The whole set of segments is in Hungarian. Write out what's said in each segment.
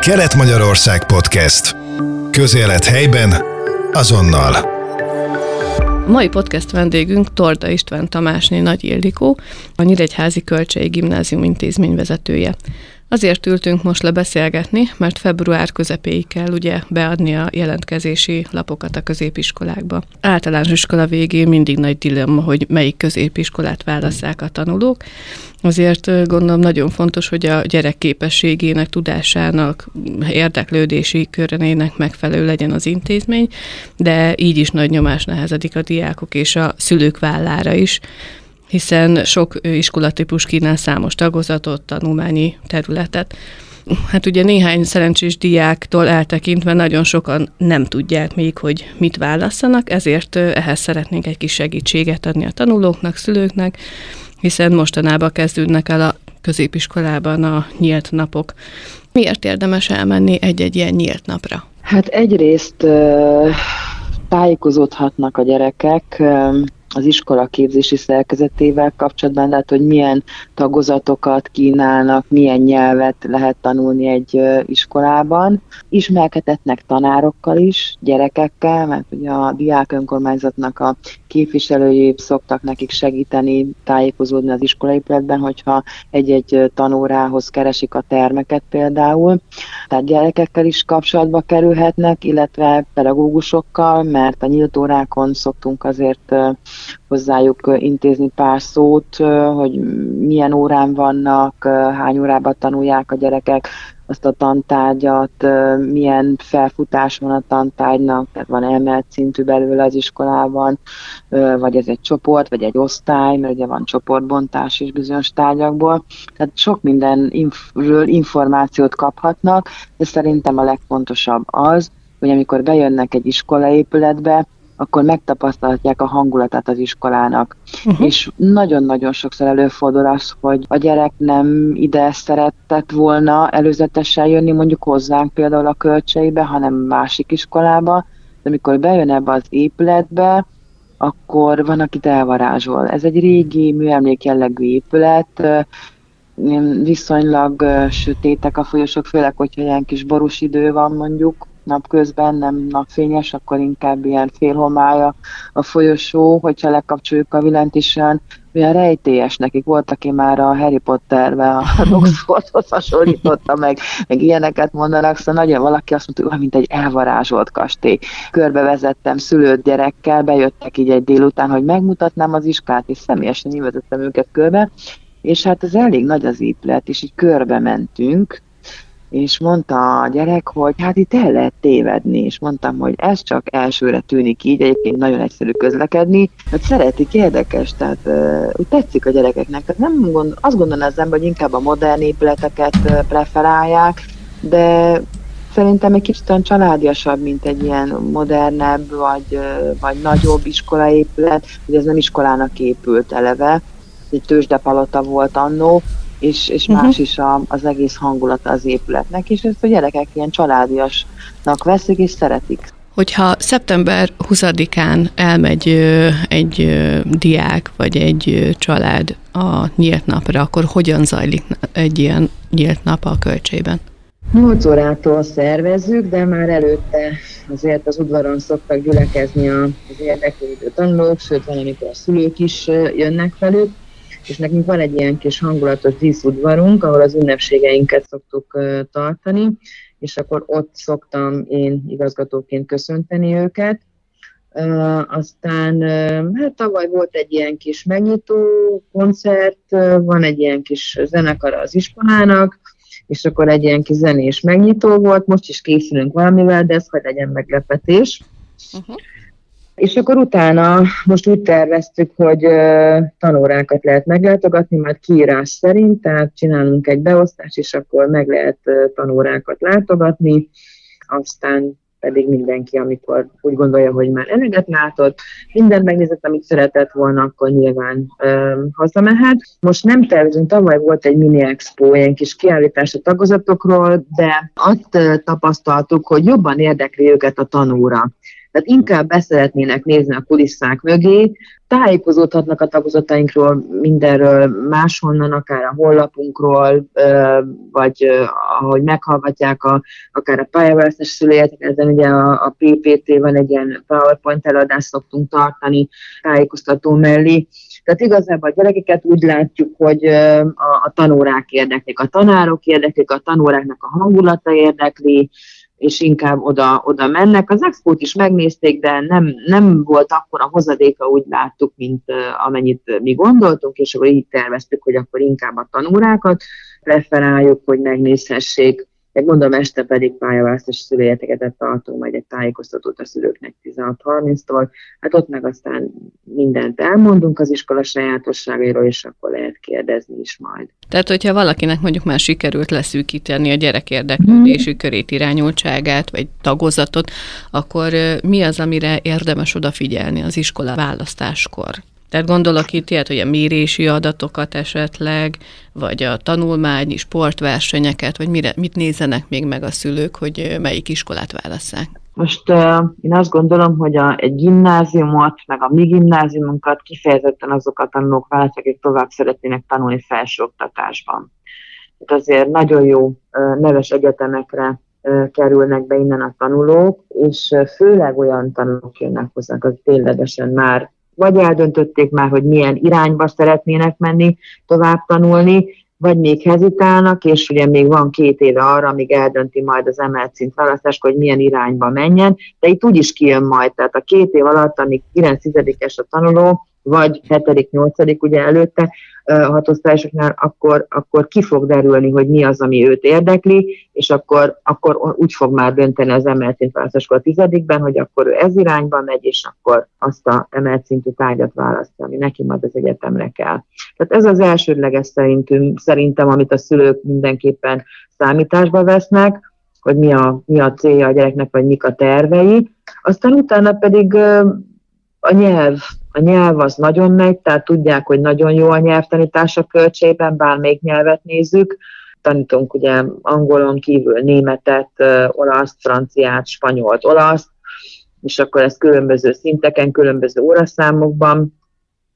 Kelet-Magyarország Podcast. Közélet helyben, azonnal. Mai podcast vendégünk Torda István Tamásné Nagy Ildikó, a Nyíregyházi Kölcsei Gimnázium intézmény vezetője. Azért ültünk most lebeszélgetni, mert február közepéig kell ugye beadni a jelentkezési lapokat a középiskolákba. Általános iskola végén mindig nagy dilemma, hogy melyik középiskolát válasszák a tanulók. Azért gondolom nagyon fontos, hogy a gyerek képességének, tudásának, érdeklődési körenének megfelelő legyen az intézmény, de így is nagy nyomás nehezedik a diákok és a szülők vállára is hiszen sok iskolatípus kínál számos tagozatot, tanulmányi területet. Hát ugye néhány szerencsés diáktól eltekintve nagyon sokan nem tudják még, hogy mit válasszanak, ezért ehhez szeretnénk egy kis segítséget adni a tanulóknak, szülőknek, hiszen mostanában kezdődnek el a középiskolában a nyílt napok. Miért érdemes elmenni egy-egy ilyen nyílt napra? Hát egyrészt tájékozódhatnak a gyerekek, az iskola képzési szerkezetével kapcsolatban, tehát hogy milyen tagozatokat kínálnak, milyen nyelvet lehet tanulni egy iskolában. Ismerkedetnek tanárokkal is, gyerekekkel, mert ugye a diák önkormányzatnak a képviselői szoktak nekik segíteni, tájékozódni az iskolaépületben, hogyha egy-egy tanórához keresik a termeket például. Tehát gyerekekkel is kapcsolatba kerülhetnek, illetve pedagógusokkal, mert a nyílt órákon szoktunk azért hozzájuk intézni pár szót, hogy milyen órán vannak, hány órában tanulják a gyerekek azt a tantárgyat, milyen felfutás van a tantárgynak, tehát van emelt szintű belőle az iskolában, vagy ez egy csoport, vagy egy osztály, mert ugye van csoportbontás is bizonyos tárgyakból. Tehát sok mindenről információt kaphatnak, de szerintem a legfontosabb az, hogy amikor bejönnek egy iskolaépületbe, akkor megtapasztalhatják a hangulatát az iskolának. Uh-huh. És nagyon-nagyon sokszor előfordul az, hogy a gyerek nem ide szeretett volna előzetesen jönni, mondjuk hozzánk például a kölcseibe, hanem másik iskolába, de amikor bejön ebbe az épületbe, akkor van, akit elvarázsol. Ez egy régi műemlék jellegű épület, viszonylag sötétek a folyosók, főleg, hogyha ilyen kis borús idő van mondjuk, napközben, nem napfényes, akkor inkább ilyen félhomája a folyosó, hogyha lekapcsoljuk a villant is olyan, olyan rejtélyes nekik. Volt, aki már a Harry Potterbe a Oxfordhoz hasonlította, meg, meg ilyeneket mondanak, szóval nagyon valaki azt mondta, hogy mint egy elvarázsolt kastély. Körbevezettem szülőt gyerekkel, bejöttek így egy délután, hogy megmutatnám az iskát, és személyesen nyilvetettem őket körbe, és hát ez elég nagy az épület, és így körbe mentünk, és mondta a gyerek, hogy hát itt el lehet tévedni, és mondtam, hogy ez csak elsőre tűnik így, egyébként nagyon egyszerű közlekedni, hogy szeretik, érdekes, tehát úgy tetszik a gyerekeknek, tehát nem gond, azt gondolom az ember, hogy inkább a modern épületeket preferálják, de szerintem egy kicsit olyan családiasabb, mint egy ilyen modernebb, vagy, vagy nagyobb iskolaépület, hogy ez nem iskolának épült eleve, egy tőzsdepalota volt annó, és, és uh-huh. más is a, az egész hangulata az épületnek, és ezt a gyerekek ilyen családiasnak veszik, és szeretik. Hogyha szeptember 20-án elmegy egy diák vagy egy család a nyílt napra, akkor hogyan zajlik egy ilyen nyílt nap a kölcsében? 8 órától szervezzük, de már előtte azért az udvaron szoktak gyülekezni az érdeklődő tanulók, sőt van, amikor a szülők is jönnek velük, és nekünk van egy ilyen kis hangulatos díszudvarunk, ahol az ünnepségeinket szoktuk tartani, és akkor ott szoktam én igazgatóként köszönteni őket. Aztán hát tavaly volt egy ilyen kis megnyitó koncert, van egy ilyen kis zenekar az iskolának, és akkor egy ilyen kis zenés megnyitó volt, most is készülünk valamivel, de ez hogy legyen meglepetés. Uh-huh. És akkor utána most úgy terveztük, hogy tanórákat lehet meglátogatni, már kiírás szerint, tehát csinálunk egy beosztást, és akkor meg lehet tanórákat látogatni, aztán pedig mindenki, amikor úgy gondolja, hogy már eleget látott, mindent megnézett, amit szeretett volna, akkor nyilván ö, hazamehet. Most nem tervezünk, tavaly volt egy mini expo, ilyen kis kiállítás a tagozatokról, de azt tapasztaltuk, hogy jobban érdekli őket a tanúra. Tehát inkább beszeretnének nézni a kulisszák mögé, tájékozódhatnak a tagozatainkról mindenről, máshonnan, akár a honlapunkról, vagy ahogy meghallgatják a, akár a pályaválasztás szülőjetek, ezen ugye a, a PPT van egy ilyen PowerPoint eladást szoktunk tartani tájékoztató mellé, tehát igazából a gyerekeket úgy látjuk, hogy a, a tanórák érdeklik, a tanárok érdeklik, a tanóráknak a hangulata érdekli, és inkább oda, oda mennek. Az expót is megnézték, de nem, nem volt akkor a hozadéka, úgy láttuk, mint amennyit mi gondoltunk, és akkor így terveztük, hogy akkor inkább a tanórákat preferáljuk, hogy megnézhessék meg mondom, este pedig pályaválasztás szülőjeteket tartunk, majd egy tájékoztatót a szülőknek 16-30-tól. Hát ott meg aztán mindent elmondunk az iskola sajátosságairól, és akkor lehet kérdezni is majd. Tehát, hogyha valakinek mondjuk már sikerült leszűkíteni a gyerek érdeklődési körét, irányultságát, vagy tagozatot, akkor mi az, amire érdemes odafigyelni az iskola választáskor? Tehát gondolok itt ilyet, hogy a mérési adatokat esetleg, vagy a tanulmányi sportversenyeket, vagy mire, mit nézenek még meg a szülők, hogy melyik iskolát válasszák? Most uh, én azt gondolom, hogy a, egy gimnáziumot, meg a mi gimnáziumunkat kifejezetten azok a tanulók választják, akik tovább szeretnének tanulni felsőoktatásban. Tehát azért nagyon jó uh, neves egyetemekre kerülnek be innen a tanulók, és főleg olyan tanulók jönnek hozzánk, akik ténylegesen már vagy eldöntötték már, hogy milyen irányba szeretnének menni, tovább tanulni, vagy még hezitálnak, és ugye még van két éve arra, amíg eldönti majd az emelt szint választás, hogy milyen irányba menjen, de itt úgyis kijön majd, tehát a két év alatt, amíg 9 es a tanuló, vagy 7.-8. ugye előtte hatosztályosoknál, akkor, akkor ki fog derülni, hogy mi az, ami őt érdekli, és akkor, akkor úgy fog már dönteni az emelt szint választáskor tizedikben, hogy akkor ő ez irányba megy, és akkor azt a emelt szintű tárgyat választja, ami neki majd az egyetemre kell. Tehát ez az elsődleges szerintünk, szerintem, amit a szülők mindenképpen számításba vesznek, hogy mi a, mi a célja a gyereknek, vagy mik a tervei. Aztán utána pedig a nyelv, a nyelv az nagyon megy, tehát tudják, hogy nagyon jó a nyelvtanítás a költségben, bármelyik nyelvet nézzük. Tanítunk ugye angolon kívül németet, olaszt, franciát, spanyolt, olaszt, és akkor ez különböző szinteken, különböző óraszámokban,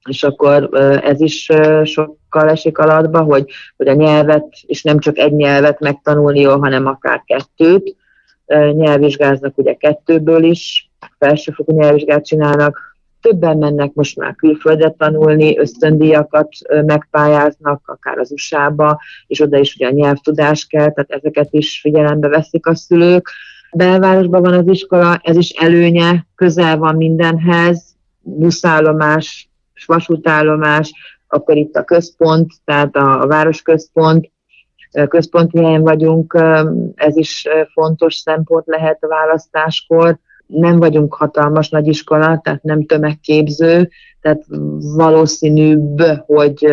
és akkor ez is sokkal esik alatba, hogy, hogy a nyelvet, és nem csak egy nyelvet megtanulni hanem akár kettőt. Nyelvvizsgáznak ugye kettőből is, felsőfokú nyelvvizsgát csinálnak, többen mennek most már külföldre tanulni, ösztöndíjakat megpályáznak, akár az USA-ba, és oda is ugye a nyelvtudás kell, tehát ezeket is figyelembe veszik a szülők. Belvárosban van az iskola, ez is előnye, közel van mindenhez, buszállomás, vasútállomás, akkor itt a központ, tehát a, a városközpont, központi helyen vagyunk, ez is fontos szempont lehet a választáskor nem vagyunk hatalmas nagyiskola, tehát nem tömegképző, tehát valószínűbb, hogy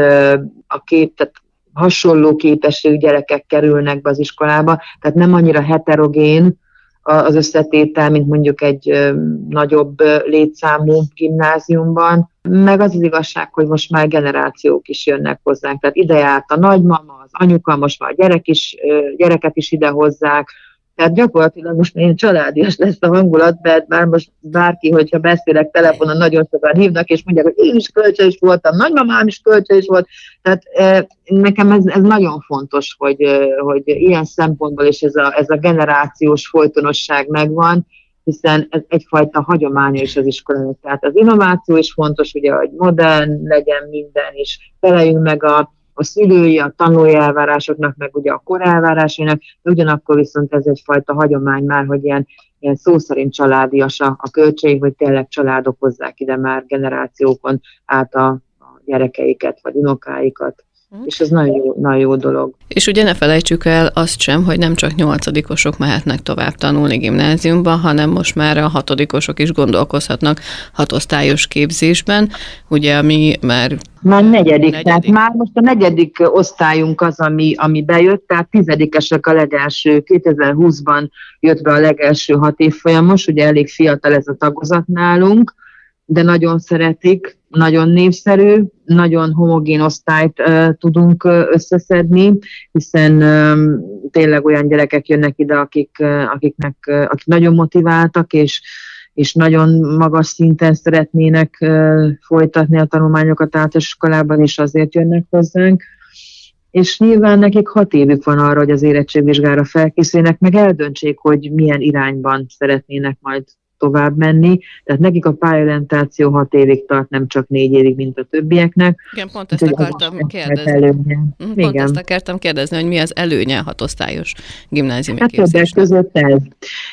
a kép, tehát hasonló képességű gyerekek kerülnek be az iskolába, tehát nem annyira heterogén az összetétel, mint mondjuk egy nagyobb létszámú gimnáziumban. Meg az az igazság, hogy most már generációk is jönnek hozzánk. Tehát ide járt a nagymama, az anyuka, most már a gyerek is, gyereket is ide hozzák, tehát gyakorlatilag most én családias lesz a hangulat, mert már most bárki, hogyha beszélek telefonon, nagyon sokan hívnak, és mondják, hogy én is kölcsön is voltam, nagymamám is kölcsön is volt. Tehát nekem ez, ez nagyon fontos, hogy, hogy ilyen szempontból is ez a, ez a generációs folytonosság megvan, hiszen ez egyfajta hagyománya is az iskolának. Tehát az innováció is fontos, ugye, hogy modern legyen minden, és feleljünk meg a, a szülői, a tanulói elvárásoknak, meg ugye a korelvárásainak, de ugyanakkor viszont ez egyfajta hagyomány már, hogy ilyen, ilyen szó szerint családias a, a költség, hogy tényleg családok hozzák ide már generációkon át a, a gyerekeiket, vagy unokáikat. Mhm. És ez nagyon jó, nagyon jó dolog. És ugye ne felejtsük el azt sem, hogy nem csak nyolcadikosok mehetnek tovább tanulni gimnáziumban, hanem most már a hatodikosok is gondolkozhatnak hatosztályos képzésben, ugye ami már... Már negyedik, negyedik. tehát már most a negyedik osztályunk az, ami, ami bejött, tehát tizedikesek a legelső, 2020-ban jött be a legelső hat évfolyamos, ugye elég fiatal ez a tagozat nálunk, de nagyon szeretik, nagyon népszerű, nagyon homogén osztályt uh, tudunk uh, összeszedni, hiszen um, tényleg olyan gyerekek jönnek ide, akik, uh, akiknek, uh, akik nagyon motiváltak, és, és nagyon magas szinten szeretnének folytatni a tanulmányokat általános iskolában, és azért jönnek hozzánk. És nyilván nekik hat évük van arra, hogy az érettségvizsgára felkészüljenek, meg eldöntsék, hogy milyen irányban szeretnének majd tovább menni. Tehát nekik a pályorientáció hat évig tart, nem csak négy évig, mint a többieknek. Igen, pont ezt akartam kérdezni. Előnye. Mhm, pont Igen. ezt akartam kérdezni, hogy mi az előnye a hatosztályos gimnáziumi hát többek között ez.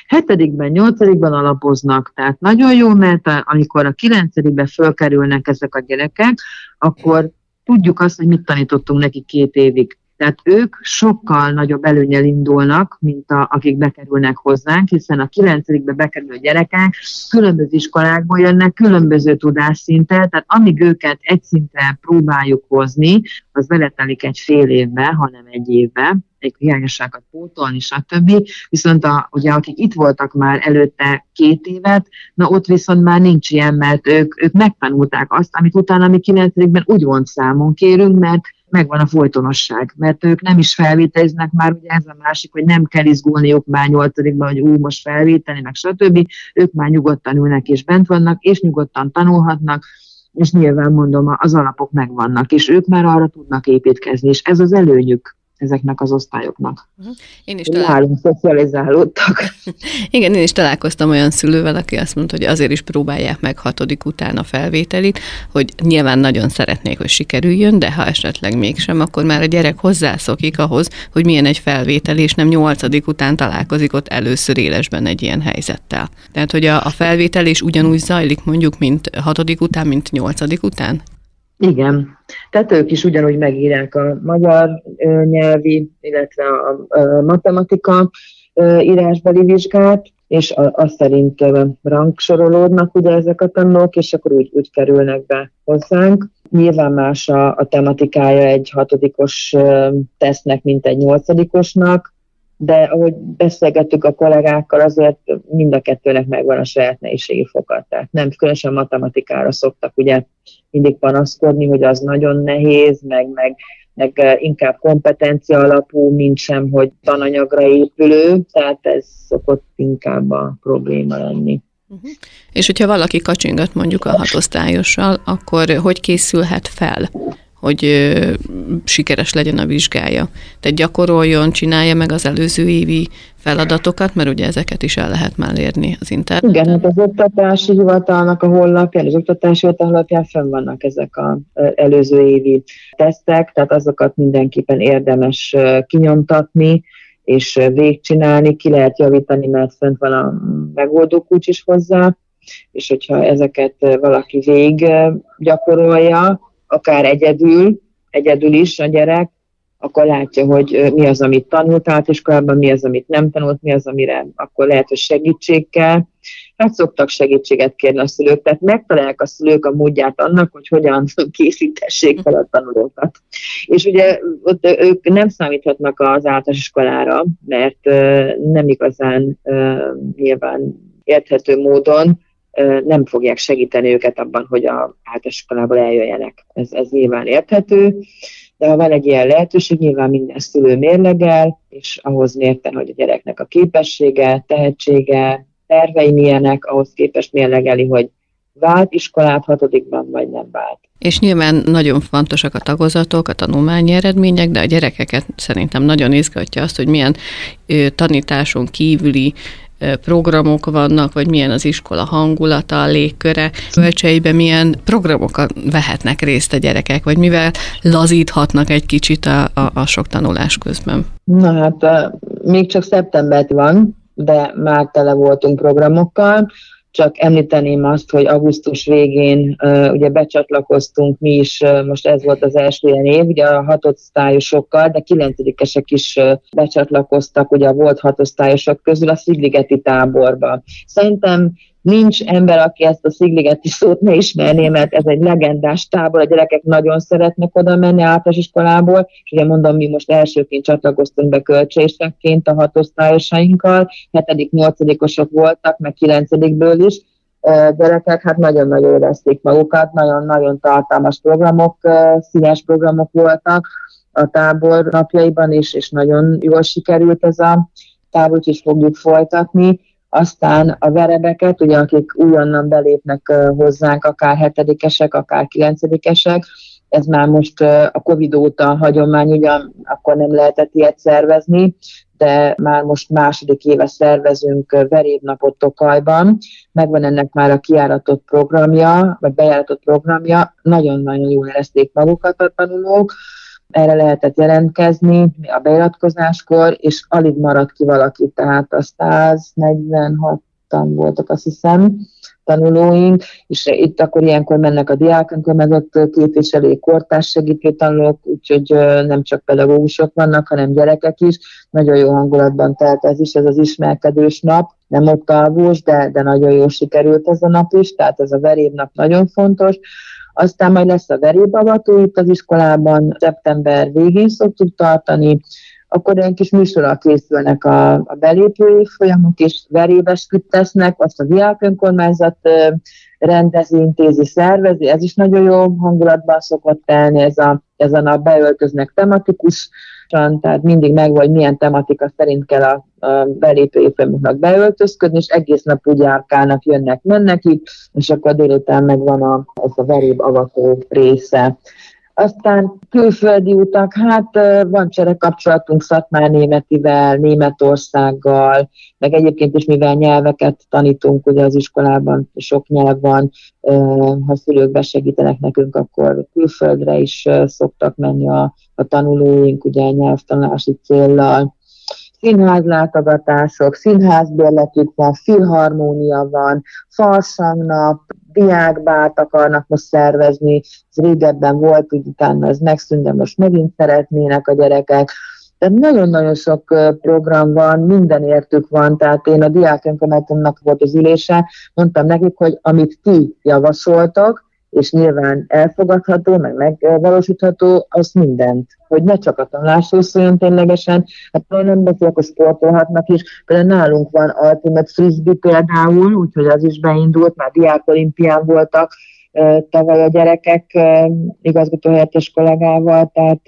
Hetedikben, nyolcadikban alapoznak, tehát nagyon jó, mert amikor a kilencedikben fölkerülnek ezek a gyerekek, akkor tudjuk azt, hogy mit tanítottunk neki két évig. Tehát ők sokkal nagyobb előnyel indulnak, mint a, akik bekerülnek hozzánk, hiszen a kilencedikbe bekerülő gyerekek különböző iskolákból jönnek, különböző tudásszinten, tehát amíg őket egy szintre próbáljuk hozni, az beletelik egy fél évbe, hanem egy évbe, egy hiányosságokat pótolni, stb. Viszont a, ugye, akik itt voltak már előtte két évet, na ott viszont már nincs ilyen, mert ők, ők megtanulták azt, amit utána mi kilencedikben úgy úgy számon kérünk, mert megvan a folytonosság, mert ők nem is felvételiznek már, ugye ez a másik, hogy nem kell izgulniuk már nyolcadikban, hogy ú, most felvételi, meg stb. Ők már nyugodtan ülnek és bent vannak, és nyugodtan tanulhatnak, és nyilván mondom, az alapok megvannak, és ők már arra tudnak építkezni, és ez az előnyük ezeknek az osztályoknak. Uh-huh. Én is talál... szocializálódtak. Igen, én is találkoztam olyan szülővel, aki azt mondta, hogy azért is próbálják meg hatodik után a felvételit, hogy nyilván nagyon szeretnék, hogy sikerüljön, de ha esetleg mégsem, akkor már a gyerek hozzászokik ahhoz, hogy milyen egy felvétel, és nem nyolcadik után találkozik ott először élesben egy ilyen helyzettel. Tehát, hogy a, a felvétel is ugyanúgy zajlik mondjuk, mint hatodik után, mint nyolcadik után? Igen, tehát ők is ugyanúgy megírják a magyar nyelvi, illetve a matematika írásbeli vizsgát, és azt szerint rangsorolódnak ugye ezek a tanulók, és akkor úgy, úgy kerülnek be hozzánk. Nyilván más a, a tematikája egy hatodikos tesznek, mint egy nyolcadikosnak, de ahogy beszélgettük a kollégákkal, azért mind a kettőnek megvan a saját nehézségi fokat. Tehát nem különösen matematikára szoktak ugye mindig panaszkodni, hogy az nagyon nehéz, meg, meg, meg inkább kompetencia alapú, mint sem, hogy tananyagra épülő, tehát ez szokott inkább a probléma lenni. Uh-huh. És hogyha valaki kacsingat mondjuk a hatosztályossal, akkor hogy készülhet fel? Hogy sikeres legyen a vizsgája. Tehát gyakoroljon, csinálja meg az előző évi feladatokat, mert ugye ezeket is el lehet már érni az interneten. Igen, hát az oktatási hivatalnak a honlapján, az oktatási hivatal honlapján fenn vannak ezek az előző évi tesztek, tehát azokat mindenképpen érdemes kinyomtatni, és végigcsinálni, ki lehet javítani, mert fent van a megoldó kulcs is hozzá, és hogyha ezeket valaki vég gyakorolja, akár egyedül, egyedül is a gyerek, akkor látja, hogy mi az, amit tanult áltiskolában, mi az, amit nem tanult, mi az, amire akkor lehet, hogy segítség kell. Hát szoktak segítséget kérni a szülők, tehát megtalálják a szülők a módját annak, hogy hogyan készítessék fel a tanulókat. És ugye ott ők nem számíthatnak az általános iskolára, mert nem igazán nyilván érthető módon nem fogják segíteni őket abban, hogy a iskolából eljöjjenek. Ez, ez nyilván érthető, de ha van egy ilyen lehetőség, nyilván minden szülő mérlegel, és ahhoz mérten, hogy a gyereknek a képessége, tehetsége, tervei milyenek, ahhoz képest mérlegeli, hogy vált iskolát hatodikban, vagy nem vált. És nyilván nagyon fontosak a tagozatok, a tanulmányi eredmények, de a gyerekeket szerintem nagyon izgatja azt, hogy milyen ö, tanításon kívüli programok vannak, vagy milyen az iskola hangulata, a légköre, kölcseiben milyen programokat vehetnek részt a gyerekek, vagy mivel lazíthatnak egy kicsit a, a, a sok tanulás közben? Na hát még csak szeptember van, de már tele voltunk programokkal, csak említeném azt, hogy augusztus végén uh, ugye becsatlakoztunk mi is, uh, most ez volt az első ilyen év, ugye a hatosztályosokkal, de kilencedikesek is uh, becsatlakoztak, ugye a volt hatosztályosok közül a Szigligeti táborba. Szerintem Nincs ember, aki ezt a szigligeti szót ne ismerné, mert ez egy legendás tábor, a gyerekek nagyon szeretnek oda menni általános iskolából, és ugye mondom, mi most elsőként csatlakoztunk be költsésekként a hatosztályosainkkal, hetedik, nyolcadikosok voltak, meg kilencedikből is, gyerekek hát nagyon-nagyon érezték magukat, nagyon-nagyon tartalmas programok, színes programok voltak a tábor napjaiban is, és nagyon jól sikerült ez a tábor, is fogjuk folytatni aztán a verebeket, ugye akik újonnan belépnek hozzánk, akár hetedikesek, akár kilencedikesek, ez már most a Covid óta hagyomány, ugyan akkor nem lehetett ilyet szervezni, de már most második éve szervezünk verévnapot Tokajban, megvan ennek már a kiáratott programja, vagy bejáratott programja, nagyon-nagyon jól érezték magukat a tanulók, erre lehetett jelentkezni a beiratkozáskor, és alig maradt ki valaki, tehát a 146 voltak, azt hiszem, tanulóink, és itt akkor ilyenkor mennek a diák önkormányzat képviselői, kortárs segítő tanulók, úgyhogy nem csak pedagógusok vannak, hanem gyerekek is. Nagyon jó hangulatban telt ez is, ez az ismerkedős nap, nem oktávós, de, de nagyon jól sikerült ez a nap is, tehát ez a verévnap nagyon fontos. Aztán majd lesz a verébavató itt az iskolában, szeptember végén szoktuk tartani, akkor ilyen kis műsorral készülnek a, a belépői folyamok, és verébesküt tesznek, azt a diák önkormányzat rendezi, intézi, szervezi, ez is nagyon jó hangulatban szokott telni, ez a, ez a nap beöltöznek tematikus, tehát mindig meg vagy milyen tematika szerint kell a, a belépői folyamoknak beöltözködni, és egész nap úgy járkálnak, jönnek, mennek itt, és akkor délután megvan a, ez a veréb avató része. Aztán külföldi utak, hát van csere kapcsolatunk Szatmár Németivel, Németországgal, meg egyébként is, mivel nyelveket tanítunk ugye az iskolában, sok nyelv van, ha szülők besegítenek nekünk, akkor külföldre is szoktak menni a, a tanulóink, ugye nyelvtanulási céllal színházlátogatások, színházbérletük van, filharmónia van, farsangnap, diákbárt akarnak most szervezni, ez régebben volt, úgy utána ez megszűnt, de most megint szeretnének a gyerekek. Tehát nagyon-nagyon sok program van, minden értük van, tehát én a diák volt az ülése, mondtam nekik, hogy amit ti javasoltak, és nyilván elfogadható, meg megvalósítható, az mindent. Hogy ne csak a tanulásról szóljon ténylegesen, hát nem beszélek, hogy sportolhatnak is. Például nálunk van Ultimate Frisbee például, úgyhogy az is beindult, már diákolimpián voltak, tavaly a gyerekek igazgatóhelyettes kollégával, tehát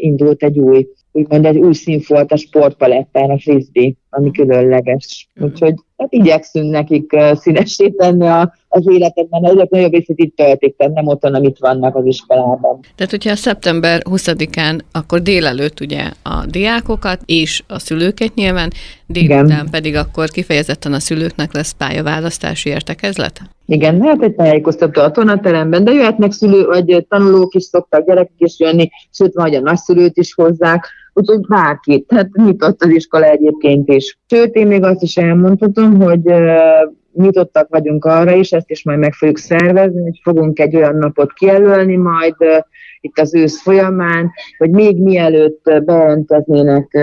indult egy új úgymond egy új színfolt a sportpalettán, a frisbee, ami különleges. Úgyhogy hát igyekszünk nekik színesé tenni a, az életet, mert ezek nagyobb részét itt töltik, tehát nem otthon, amit vannak az iskolában. Tehát, hogyha szeptember 20-án, akkor délelőtt ugye a diákokat és a szülőket nyilván, délután Igen. pedig akkor kifejezetten a szülőknek lesz pályaválasztási értekezlet? Igen, hát egy tájékoztató a tonateremben, de jöhetnek szülő, vagy tanulók is szoktak, gyerekek is jönni, sőt, vagy a nagyszülőt is hozzák, úgyhogy bárki, tehát nyitott az iskola egyébként is. Sőt, én még azt is elmondhatom, hogy nyitottak vagyunk arra is, ezt is majd meg fogjuk szervezni, hogy fogunk egy olyan napot kijelölni majd, itt az ősz folyamán, hogy még mielőtt bejelentkeznének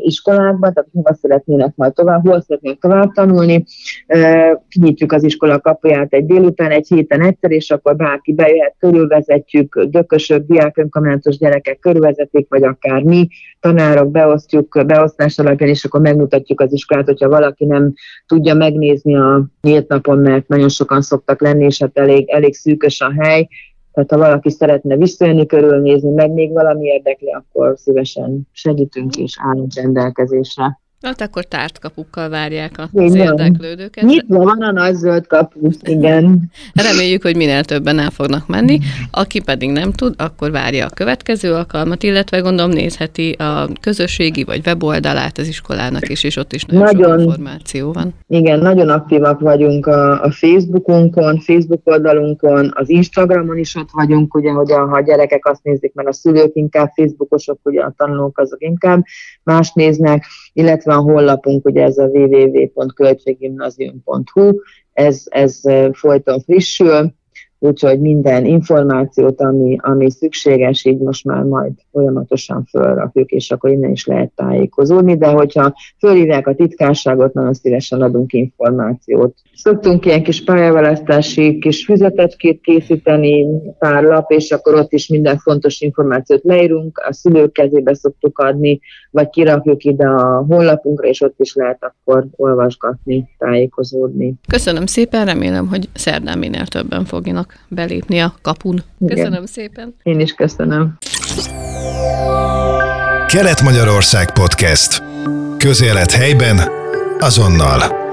iskolákba, tehát hova szeretnének majd tovább, hol szeretnének tovább tanulni, kinyitjuk az iskola kapuját egy délután, egy héten egyszer, és akkor bárki bejöhet, körülvezetjük, dökösök, diák önkormányzatos gyerekek körülvezetik, vagy akár mi, tanárok beosztjuk beosztás alapján, és akkor megmutatjuk az iskolát, hogyha valaki nem tudja megnézni a nyílt napon, mert nagyon sokan szoktak lenni, és hát elég, elég szűkös a hely, tehát ha valaki szeretne visszajönni, körülnézni, meg még valami érdekli, akkor szívesen segítünk és állunk rendelkezésre. Hát akkor tárt kapukkal várják az igen. érdeklődőket. Nyitva van a nagy zöld kapu, igen. Reméljük, hogy minél többen el fognak menni. Aki pedig nem tud, akkor várja a következő alkalmat, illetve gondolom nézheti a közösségi vagy weboldalát az iskolának is, és ott is nagyon, nagyon sok információ van. Igen, nagyon aktívak vagyunk a, a Facebookunkon, Facebook oldalunkon, az Instagramon is ott vagyunk, ugye, hogy a, ha a gyerekek azt nézik, mert a szülők inkább Facebookosok, ugye a tanulók azok inkább más néznek, illetve a honlapunk, ugye ez a www.költséggimnazium.hu, ez, ez folyton frissül, úgyhogy minden információt, ami, ami szükséges, így most már majd folyamatosan fölrakjuk, és akkor innen is lehet tájékozódni, de hogyha fölhívják a titkárságot, nagyon szívesen adunk információt. Szoktunk ilyen kis pályaválasztási kis füzetetskét készíteni, pár lap, és akkor ott is minden fontos információt leírunk, a szülők kezébe szoktuk adni, vagy kirakjuk ide a honlapunkra, és ott is lehet akkor olvasgatni, tájékozódni. Köszönöm szépen, remélem, hogy szerdán minél többen fogjanak belépni a kapun. Köszönöm Igen. szépen. Én is köszönöm. Kelet-Magyarország Podcast. Közélet helyben, azonnal.